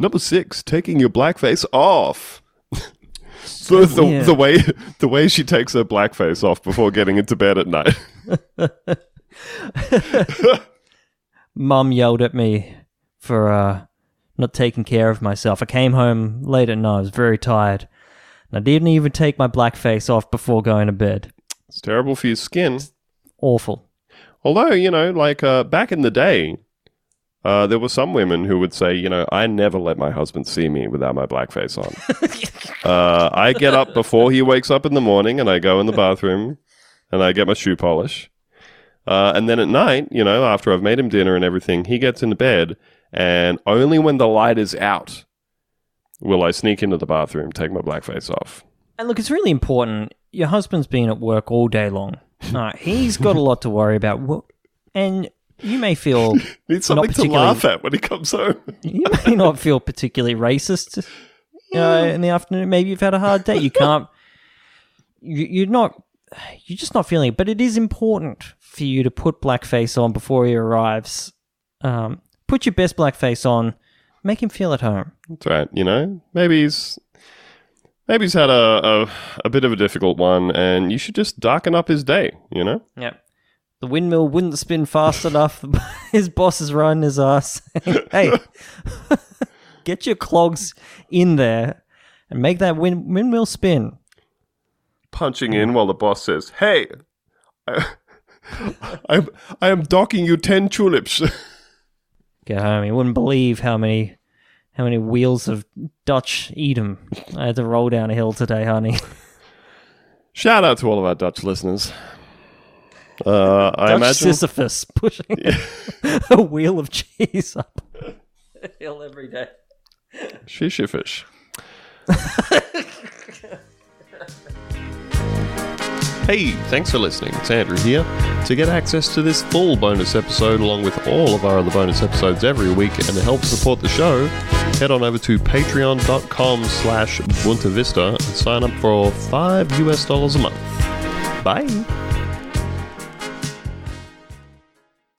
Number six, taking your blackface off. the, the, the way the way she takes her blackface off before getting into bed at night. Mum yelled at me for uh, not taking care of myself. I came home late at night. I was very tired. And I didn't even take my blackface off before going to bed. It's terrible for your skin. Awful. Although, you know, like uh, back in the day, uh, there were some women who would say, you know, I never let my husband see me without my blackface on. uh, I get up before he wakes up in the morning and I go in the bathroom and I get my shoe polish. Uh, and then at night, you know, after I've made him dinner and everything, he gets into bed and only when the light is out will I sneak into the bathroom, take my blackface off. And look, it's really important. Your husband's been at work all day long. Uh, he's got a lot to worry about. Wh- And you may feel Need something to particularly- laugh at when he comes home. you may not feel particularly racist you know, in the afternoon. Maybe you've had a hard day. You can't. You, you're not. You're just not feeling it. But it is important for you to put blackface on before he arrives. Um, put your best blackface on. Make him feel at home. That's right. You know, maybe he's maybe he's had a, a a bit of a difficult one, and you should just darken up his day. You know, Yep. The windmill wouldn't spin fast enough. his boss is running his ass. hey, get your clogs in there and make that wind- windmill spin. punching in while the boss says, "Hey, I, I'm I am docking you ten tulips." Get home. You wouldn't believe how many how many wheels of Dutch Edam I had to roll down a hill today, honey. Shout out to all of our Dutch listeners. Uh, I Dutch imagine Sisyphus pushing a wheel of cheese up a hill every day. shishy fish. Hey, thanks for listening. It's Andrew here. To get access to this full bonus episode, along with all of our other bonus episodes every week, and to help support the show, head on over to patreon.com slash Bunta Vista and sign up for five US dollars a month. Bye.